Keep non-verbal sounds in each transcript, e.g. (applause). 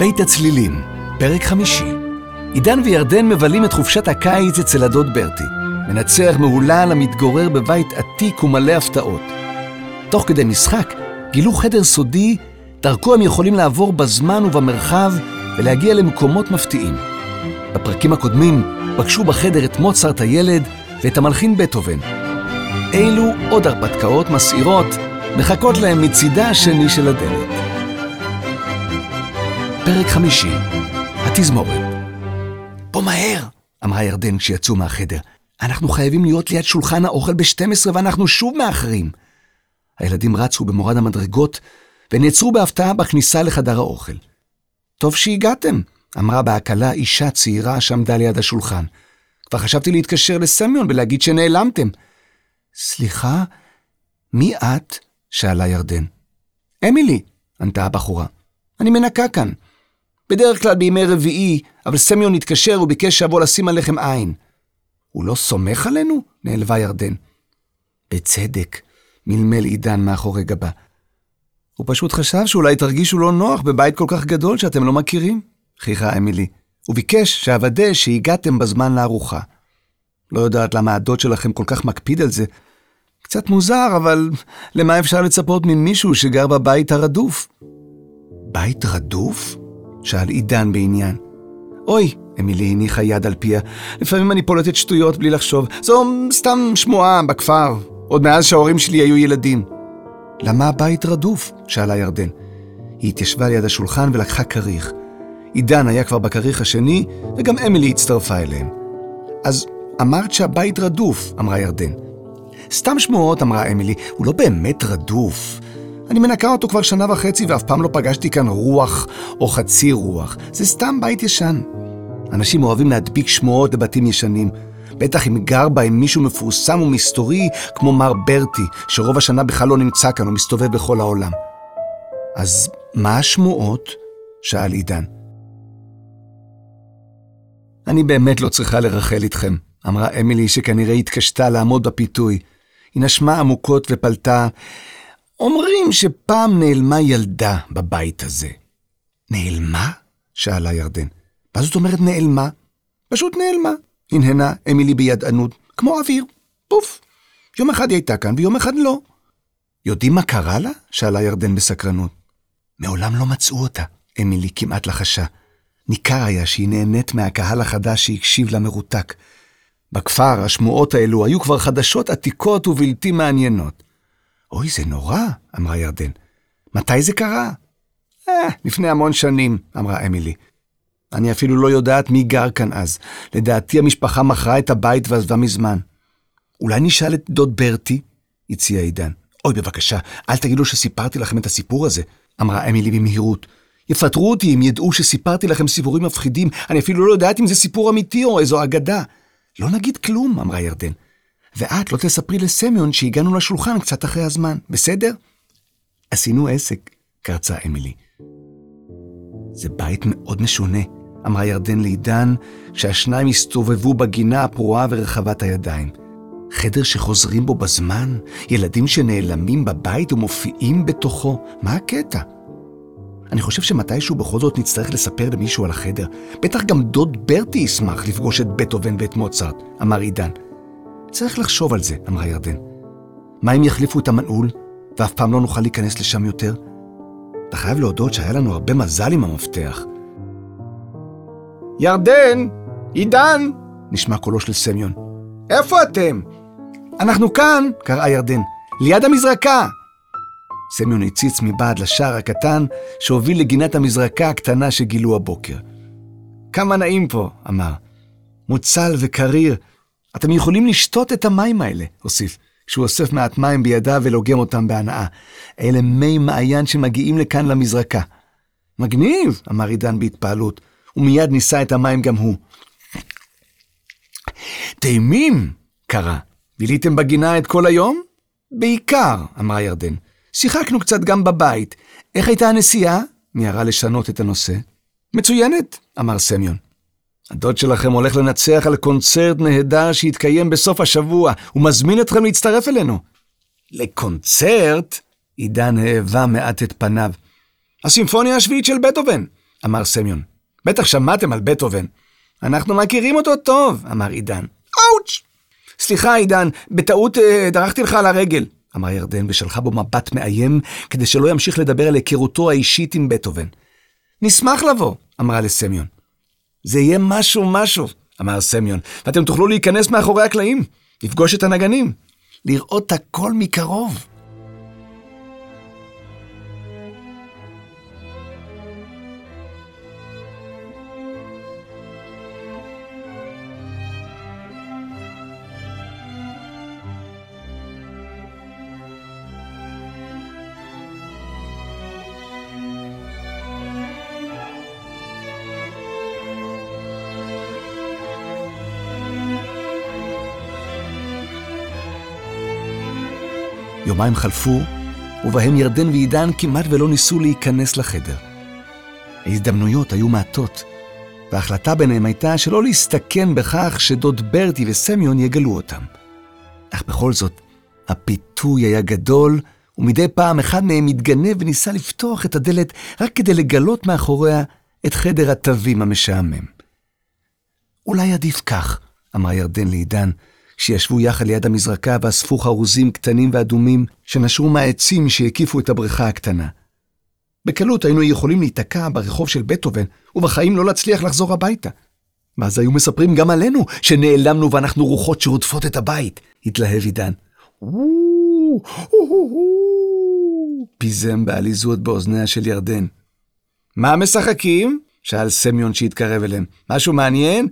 בית הצלילים, פרק חמישי. עידן וירדן מבלים את חופשת הקיץ אצל הדוד ברטי. מנצח מהולל המתגורר בבית עתיק ומלא הפתעות. תוך כדי משחק, גילו חדר סודי, דרכו הם יכולים לעבור בזמן ובמרחב ולהגיע למקומות מפתיעים. בפרקים הקודמים פגשו בחדר את מוצרט הילד ואת המלחין בטהובן. אילו עוד הרפתקאות מסעירות מחכות להם מצידה השני של הדלת. פרק חמישי, התזמורת. בוא מהר, אמרה ירדן כשיצאו מהחדר. אנחנו חייבים להיות ליד שולחן האוכל ב-12 ואנחנו שוב מאחרים. הילדים רצו במורד המדרגות ונעצרו בהפתעה בכניסה לחדר האוכל. טוב שהגעתם, אמרה בהקלה אישה צעירה שעמדה ליד השולחן. כבר חשבתי להתקשר לסמיון ולהגיד שנעלמתם. סליחה, מי את? שאלה ירדן. אמילי, ענתה הבחורה. אני מנקה כאן. בדרך כלל בימי רביעי, אבל סמיון התקשר וביקש שאבוא לשים עליכם עין. הוא לא סומך עלינו? נעלבה ירדן. בצדק, מלמל עידן מאחורי גבה. הוא פשוט חשב שאולי תרגישו לא נוח בבית כל כך גדול שאתם לא מכירים, חייכה אמילי. הוא ביקש שאוודא שהגעתם בזמן לארוחה. לא יודעת למה הדוד שלכם כל כך מקפיד על זה. קצת מוזר, אבל למה אפשר לצפות ממישהו שגר בבית הרדוף? בית רדוף? שאל עידן בעניין. אוי, אמילי הניחה יד על פיה, לפעמים אני פולטת שטויות בלי לחשוב. זו סתם שמועה בכפר, עוד מאז שההורים שלי היו ילדים. למה הבית רדוף? שאלה ירדן. היא התיישבה ליד השולחן ולקחה כריך. עידן היה כבר בכריך השני, וגם אמילי הצטרפה אליהם. אז אמרת שהבית רדוף, אמרה ירדן. סתם שמועות, אמרה אמילי, הוא לא באמת רדוף. אני מנקה אותו כבר שנה וחצי ואף פעם לא פגשתי כאן רוח או חצי רוח. זה סתם בית ישן. אנשים אוהבים להדביק שמועות לבתים ישנים. בטח אם גר בהם מישהו מפורסם ומסתורי כמו מר ברטי, שרוב השנה בכלל לא נמצא כאן, הוא מסתובב בכל העולם. אז מה השמועות? שאל עידן. אני באמת לא צריכה לרחל איתכם, אמרה אמילי שכנראה התקשתה לעמוד בפיתוי. היא נשמה עמוקות ופלטה, אומרים שפעם נעלמה ילדה בבית הזה. נעלמה? שאלה ירדן. מה זאת אומרת נעלמה? פשוט נעלמה. הנהנה אמילי בידענות, כמו אוויר. פוף. יום אחד היא הייתה כאן ויום אחד לא. יודעים מה קרה לה? שאלה ירדן בסקרנות. מעולם לא מצאו אותה, אמילי כמעט לחשה. ניכר היה שהיא נהנית מהקהל החדש שהקשיב לה מרותק. בכפר השמועות האלו היו כבר חדשות עתיקות ובלתי מעניינות. אוי, זה נורא, אמרה ירדן. מתי זה קרה? אה, לפני המון שנים, אמרה אמילי. אני אפילו לא יודעת מי גר כאן אז. לדעתי המשפחה מכרה את הבית ועזבה מזמן. אולי נשאל את דוד ברטי? הציע עידן. אוי, בבקשה, אל תגידו שסיפרתי לכם את הסיפור הזה, אמרה אמילי במהירות. יפטרו אותי אם ידעו שסיפרתי לכם סיפורים מפחידים. אני אפילו לא יודעת אם זה סיפור אמיתי או איזו אגדה. לא נגיד כלום, אמרה ירדן. ואת לא תספרי לסמיון שהגענו לשולחן קצת אחרי הזמן, בסדר? עשינו עסק, קרצה אמילי. זה בית מאוד משונה, אמרה ירדן לעידן, כשהשניים הסתובבו בגינה הפרועה ורחבת הידיים. חדר שחוזרים בו בזמן, ילדים שנעלמים בבית ומופיעים בתוכו, מה הקטע? אני חושב שמתישהו בכל זאת נצטרך לספר למישהו על החדר. בטח גם דוד ברטי ישמח לפגוש את בטהובן ואת מוצרט, אמר עידן. צריך לחשוב על זה, אמרה ירדן. מה אם יחליפו את המנעול, ואף פעם לא נוכל להיכנס לשם יותר? אתה חייב להודות שהיה לנו הרבה מזל עם המפתח. ירדן! עידן! נשמע קולו של סמיון. איפה אתם? אנחנו כאן! קראה ירדן. ליד המזרקה! סמיון הציץ מבעד לשער הקטן שהוביל לגינת המזרקה הקטנה שגילו הבוקר. כמה נעים פה, אמר. מוצל וקריר. אתם יכולים לשתות את המים האלה, הוסיף, כשהוא אוסף מעט מים בידיו ולוגם אותם בהנאה. אלה מי מעיין שמגיעים לכאן למזרקה. מגניב, אמר עידן בהתפעלות, ומיד נישא את המים גם הוא. טעימים, קרא. ביליתם בגינה את כל היום? בעיקר, אמרה ירדן. שיחקנו קצת גם בבית. איך הייתה הנסיעה? מיהרה לשנות את הנושא. מצוינת, אמר סמיון. הדוד שלכם הולך לנצח על קונצרט נהדר שיתקיים בסוף השבוע. הוא מזמין אתכם להצטרף אלינו. לקונצרט? עידן האבה מעט את פניו. הסימפוניה השביעית של בטהובן. אמר סמיון. בטח שמעתם על בטהובן. אנחנו מכירים אותו טוב, אמר עידן. אאוץ'! סליחה, עידן, בטעות אה, דרכתי לך על הרגל, אמר ירדן ושלחה בו מבט מאיים, כדי שלא ימשיך לדבר על היכרותו האישית עם בטהובן. נשמח לבוא, אמרה לסמיון. זה יהיה משהו משהו, אמר סמיון, ואתם תוכלו להיכנס מאחורי הקלעים, לפגוש את הנגנים, לראות הכל מקרוב. יומיים חלפו, ובהם ירדן ועידן כמעט ולא ניסו להיכנס לחדר. ההזדמנויות היו מעטות, וההחלטה ביניהם הייתה שלא להסתכן בכך שדוד ברטי וסמיון יגלו אותם. אך בכל זאת, הפיתוי היה גדול, ומדי פעם אחד מהם התגנב וניסה לפתוח את הדלת רק כדי לגלות מאחוריה את חדר התווים המשעמם. אולי עדיף כך, אמרה ירדן לעידן, שישבו יחד ליד המזרקה ואספו חרוזים קטנים ואדומים שנשרו מהעצים שהקיפו את הבריכה הקטנה. בקלות היינו יכולים להיתקע ברחוב של בטהובן, ובחיים לא להצליח לחזור הביתה. ואז היו מספרים גם עלינו שנעלמנו ואנחנו רוחות שרודפות את הבית, התלהב עידן. פיזם בעליזות באוזניה של ירדן. מה משחקים? שאל סמיון שהתקרב אליהם. משהו מעניין?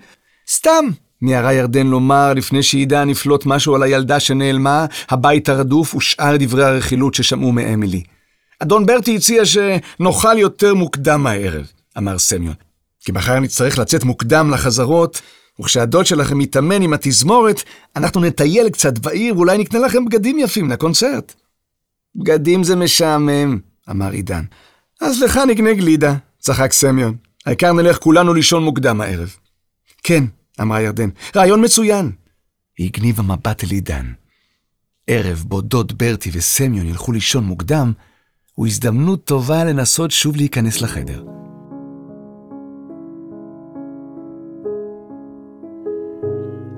סתם, מיהרה ירדן לומר, לפני שעידן יפלוט משהו על הילדה שנעלמה, הבית הרדוף ושאר דברי הרכילות ששמעו מאמילי. אדון ברטי הציע שנאכל יותר מוקדם הערב, אמר סמיון. כי מחר נצטרך לצאת מוקדם לחזרות, וכשהדוד שלכם יתאמן עם התזמורת, אנחנו נטייל קצת בעיר ואולי נקנה לכם בגדים יפים לקונצרט. בגדים זה משעמם, אמר עידן. אז לך נקנה גלידה, צחק סמיון. העיקר נלך כולנו לישון מוקדם הערב. כן, אמרה ירדן. רעיון מצוין. היא הגניבה מבט אל עידן. ערב בו דוד ברטי וסמיון ילכו לישון מוקדם, הוא הזדמנות טובה לנסות שוב להיכנס לחדר.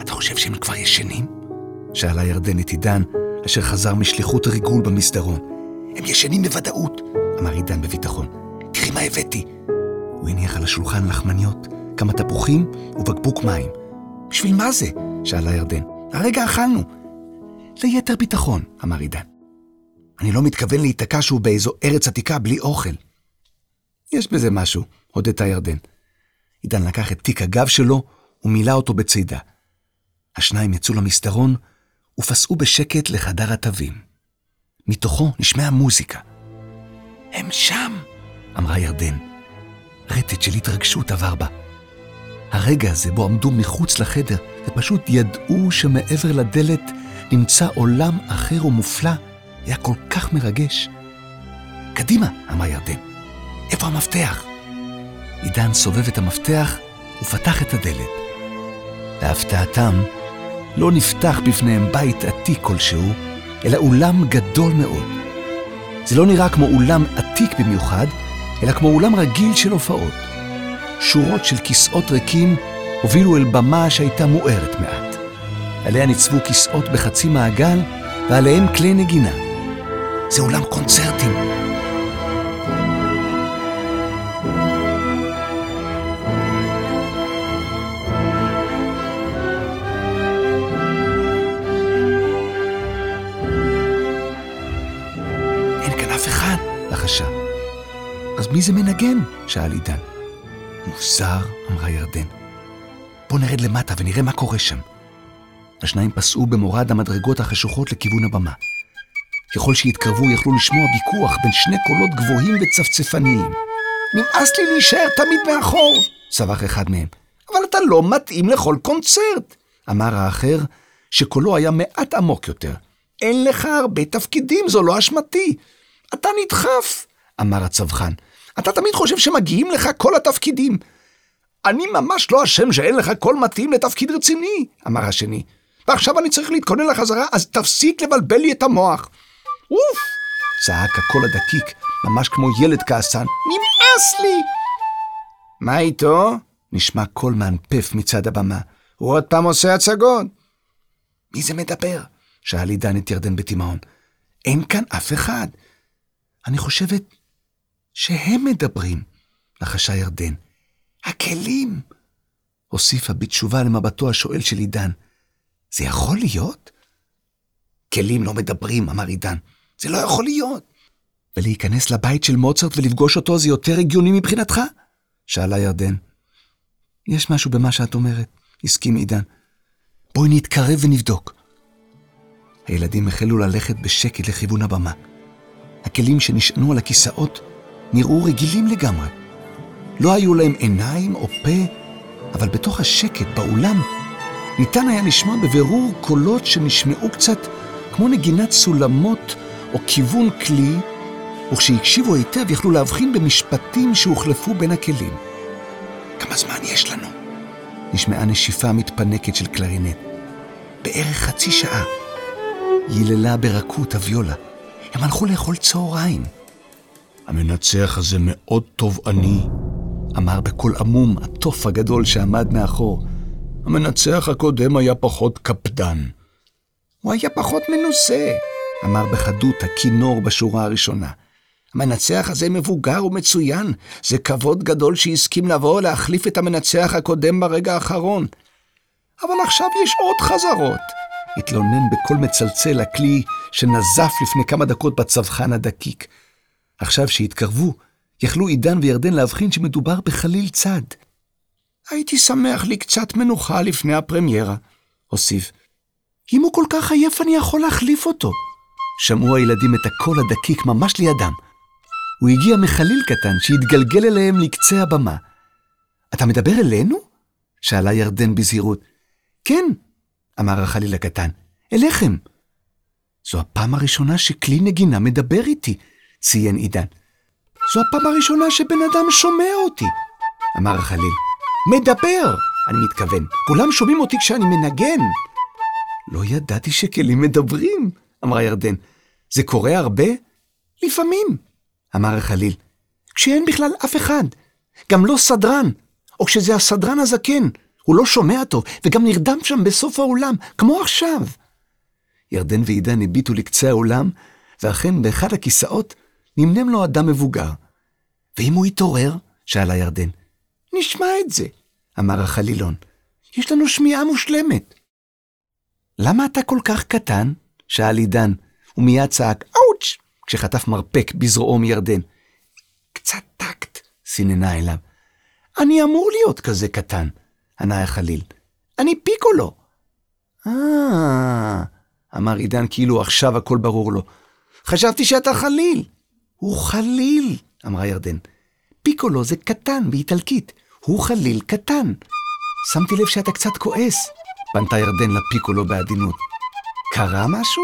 אתה חושב שהם כבר ישנים? שאלה ירדן את עידן, אשר חזר משליחות ריגול במסדרון. הם ישנים בוודאות, אמר עידן בביטחון. תראי מה הבאתי. הוא הניח על השולחן לחמניות, כמה תפוחים ובקבוק מים. בשביל מה זה? שאלה ירדן. הרגע אכלנו. ליתר ביטחון, אמר עידן. אני לא מתכוון להיתקע שוב באיזו ארץ עתיקה בלי אוכל. יש בזה משהו, הודתה ירדן. עידן לקח את תיק הגב שלו ומילא אותו בצידה. השניים יצאו למסדרון ופסעו בשקט לחדר התווים. מתוכו נשמעה מוזיקה. הם שם! אמרה ירדן. רטט של התרגשות עבר בה. הרגע הזה בו עמדו מחוץ לחדר ופשוט ידעו שמעבר לדלת נמצא עולם אחר ומופלא, היה כל כך מרגש. קדימה, אמר ירדן, איפה המפתח? עידן סובב את המפתח ופתח את הדלת. להפתעתם, לא נפתח בפניהם בית עתיק כלשהו, אלא אולם גדול מאוד. זה לא נראה כמו אולם עתיק במיוחד, אלא כמו אולם רגיל של הופעות. שורות של כיסאות ריקים הובילו אל במה שהייתה מוארת מעט. עליה ניצבו כיסאות בחצי מעגל, ועליהם כלי נגינה. זה אולם קונצרטים. אין כאן אף אחד, לחשה. אז מי זה מנגן? שאל עידן. מוזר, אמרה ירדן. בוא נרד למטה ונראה מה קורה שם. השניים פסעו במורד המדרגות החשוכות לכיוון הבמה. ככל שהתקרבו יכלו לשמוע ויכוח בין שני קולות גבוהים וצפצפניים. נמאס לי להישאר תמיד מאחור, צווח אחד מהם. אבל אתה לא מתאים לכל קונצרט, אמר האחר, שקולו היה מעט עמוק יותר. אין לך הרבה תפקידים, זו לא אשמתי. אתה נדחף, אמר הצווחן. אתה תמיד חושב שמגיעים לך כל התפקידים. אני ממש לא אשם שאין לך קול מתאים לתפקיד רציני, אמר השני. ועכשיו אני צריך להתכונן לחזרה, אז תפסיק לבלבל לי את המוח. אוף! צעק הקול הדקיק, ממש כמו ילד כעסן. נמאס לי! מה איתו? נשמע קול מאנפף מצד הבמה. הוא עוד פעם עושה הצגות. מי זה מדבר? שאל עידן את ירדן בתימהון. אין כאן אף אחד. אני חושבת שהם מדברים, לחשה ירדן. הכלים! הוסיפה בתשובה למבטו השואל של עידן. זה יכול להיות? כלים לא מדברים, אמר עידן. זה לא יכול להיות. ולהיכנס לבית של מוצרט ולפגוש אותו זה יותר הגיוני מבחינתך? שאלה ירדן. יש משהו במה שאת אומרת, הסכים עידן. בואי נתקרב ונבדוק. הילדים החלו ללכת בשקט לכיוון הבמה. הכלים שנשענו על הכיסאות נראו רגילים לגמרי. לא היו להם עיניים או פה, אבל בתוך השקט באולם ניתן היה לשמוע בבירור קולות שנשמעו קצת כמו נגינת סולמות או כיוון כלי, וכשהקשיבו היטב יכלו להבחין במשפטים שהוחלפו בין הכלים. כמה זמן יש לנו? נשמעה נשיפה מתפנקת של קלרינט. בערך חצי שעה. ייללה ברכות הוויולה. הם הלכו לאכול צהריים. המנצח הזה מאוד תובעני, אמר בקול עמום התוף הגדול שעמד מאחור. המנצח הקודם היה פחות קפדן. הוא היה פחות מנוסה, אמר בחדות הכינור בשורה הראשונה. המנצח הזה מבוגר ומצוין, זה כבוד גדול שהסכים לבוא להחליף את המנצח הקודם ברגע האחרון. אבל עכשיו יש עוד חזרות. התלונן בקול מצלצל הכלי שנזף לפני כמה דקות בצווחן הדקיק. עכשיו שהתקרבו, יכלו עידן וירדן להבחין שמדובר בחליל צד. הייתי שמח לי קצת מנוחה לפני הפרמיירה, הוסיף. אם הוא כל כך עייף אני יכול להחליף אותו. שמעו הילדים את הקול הדקיק ממש לידם. הוא הגיע מחליל קטן שהתגלגל אליהם לקצה הבמה. אתה מדבר אלינו? שאלה ירדן בזהירות. כן, אמר החליל הקטן, אליכם. זו הפעם הראשונה שכלי נגינה מדבר איתי, ציין עידן. זו הפעם הראשונה שבן אדם שומע אותי, אמר החליל. מדבר, אני מתכוון. כולם שומעים אותי כשאני מנגן. לא ידעתי שכלים מדברים, אמרה ירדן. זה קורה הרבה? לפעמים, אמר החליל. כשאין בכלל אף אחד. גם לא סדרן. או כשזה הסדרן הזקן. הוא לא שומע טוב, וגם נרדם שם בסוף האולם, כמו עכשיו. ירדן ועידן הביטו לקצה האולם, ואכן באחד הכיסאות נמנם לו אדם מבוגר. ואם הוא יתעורר? שאלה ירדן. נשמע את זה, אמר החלילון. יש לנו שמיעה מושלמת. למה אתה כל כך קטן? שאל עידן, ומיד צעק, אאוץ', כשחטף מרפק בזרועו מירדן. קצת טקט, סיננה אליו. אני אמור להיות כזה קטן, ענה החליל. אני פיקולו. אה, אמר עידן כאילו עכשיו הכל ברור לו. חשבתי שאתה חליל. הוא חליל, אמרה ירדן. פיקולו זה קטן באיטלקית, הוא חליל קטן. שמתי לב שאתה קצת כועס, פנתה ירדן לפיקולו בעדינות. קרה משהו?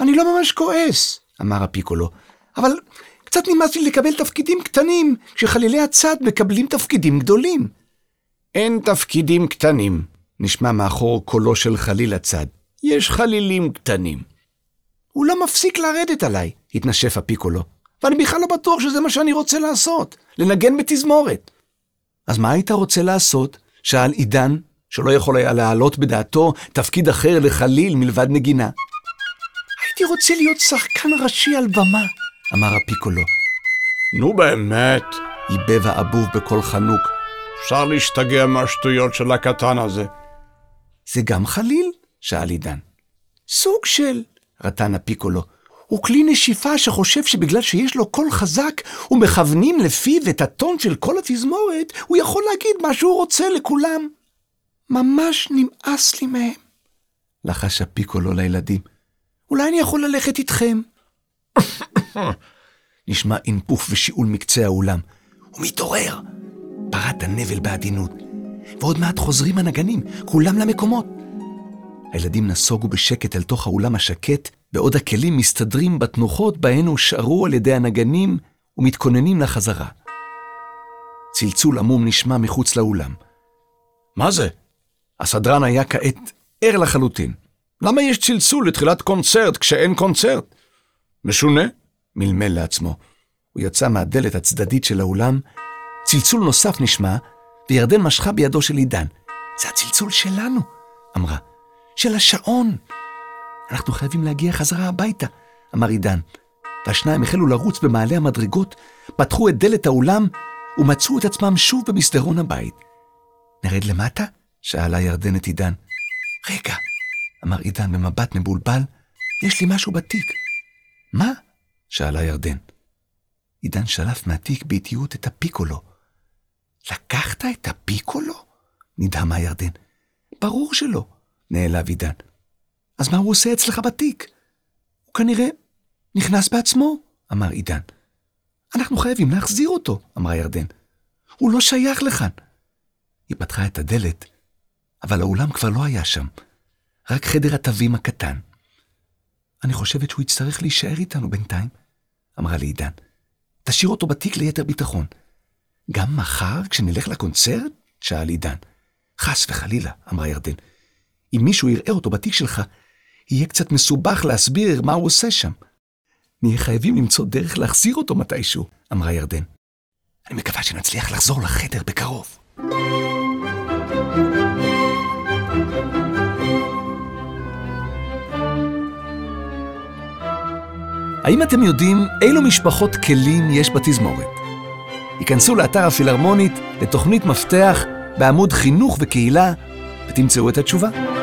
אני לא ממש כועס, אמר הפיקולו, אבל קצת נמאס לי לקבל תפקידים קטנים, כשחלילי הצד מקבלים תפקידים גדולים. אין תפקידים קטנים, נשמע מאחור קולו של חליל הצד. יש חלילים קטנים. הוא לא מפסיק לרדת עליי, התנשף הפיקולו. ואני בכלל לא בטוח שזה מה שאני רוצה לעשות, לנגן בתזמורת. אז מה היית רוצה לעשות? שאל עידן, שלא יכול היה להעלות בדעתו תפקיד אחר לחליל מלבד נגינה. הייתי רוצה להיות שחקן ראשי על במה, אמר הפיקולו. נו באמת, ייבב האבוב בקול חנוק. אפשר להשתגע מהשטויות של הקטן הזה. זה גם חליל? שאל עידן. סוג של, רטן הפיקולו. הוא כלי נשיפה שחושב שבגלל שיש לו קול חזק ומכוונים לפיו את הטון של כל התזמורת, הוא יכול להגיד מה שהוא רוצה לכולם. ממש נמאס לי מהם. לחש הפיקולו לילדים. אולי אני יכול ללכת איתכם? (coughs) נשמע אינפוף ושיעול מקצה האולם. הוא מתעורר! פרט הנבל בעדינות. ועוד מעט חוזרים הנגנים, כולם למקומות. הילדים נסוגו בשקט אל תוך האולם השקט, בעוד הכלים מסתדרים בתנוחות בהן הושארו על ידי הנגנים ומתכוננים לחזרה. צלצול עמום נשמע מחוץ לאולם. מה זה? הסדרן היה כעת ער לחלוטין. למה יש צלצול לתחילת קונצרט כשאין קונצרט? משונה? מלמל לעצמו. הוא יצא מהדלת הצדדית של האולם, צלצול נוסף נשמע, וירדן משכה בידו של עידן. זה הצלצול שלנו, אמרה. של השעון. אנחנו חייבים להגיע חזרה הביתה, אמר עידן. והשניים החלו לרוץ במעלה המדרגות, פתחו את דלת האולם, ומצאו את עצמם שוב במסדרון הבית. נרד למטה? שאלה ירדן את עידן. רגע, אמר עידן במבט מבולבל, יש לי משהו בתיק. מה? שאלה ירדן. עידן שלף מהתיק באיטיות את הפיקולו. לקחת את הפיקולו? נדהמה ירדן. ברור שלא, נעלב עידן. אז מה הוא עושה אצלך בתיק? הוא כנראה נכנס בעצמו, אמר עידן. אנחנו חייבים להחזיר אותו, אמרה ירדן. הוא לא שייך לכאן. היא פתחה את הדלת, אבל האולם כבר לא היה שם, רק חדר התווים הקטן. אני חושבת שהוא יצטרך להישאר איתנו בינתיים, אמרה לעידן. תשאיר אותו בתיק ליתר ביטחון. גם מחר, כשנלך לקונצרט? שאל עידן. חס וחלילה, אמרה ירדן. אם מישהו יראה אותו בתיק שלך, יהיה קצת מסובך להסביר מה הוא עושה שם. נהיה חייבים למצוא דרך להחזיר אותו מתישהו, אמרה ירדן. אני מקווה שנצליח לחזור לחדר בקרוב. האם אתם יודעים אילו משפחות כלים יש בתזמורת? היכנסו לאתר הפילהרמונית לתוכנית מפתח בעמוד חינוך וקהילה ותמצאו את התשובה.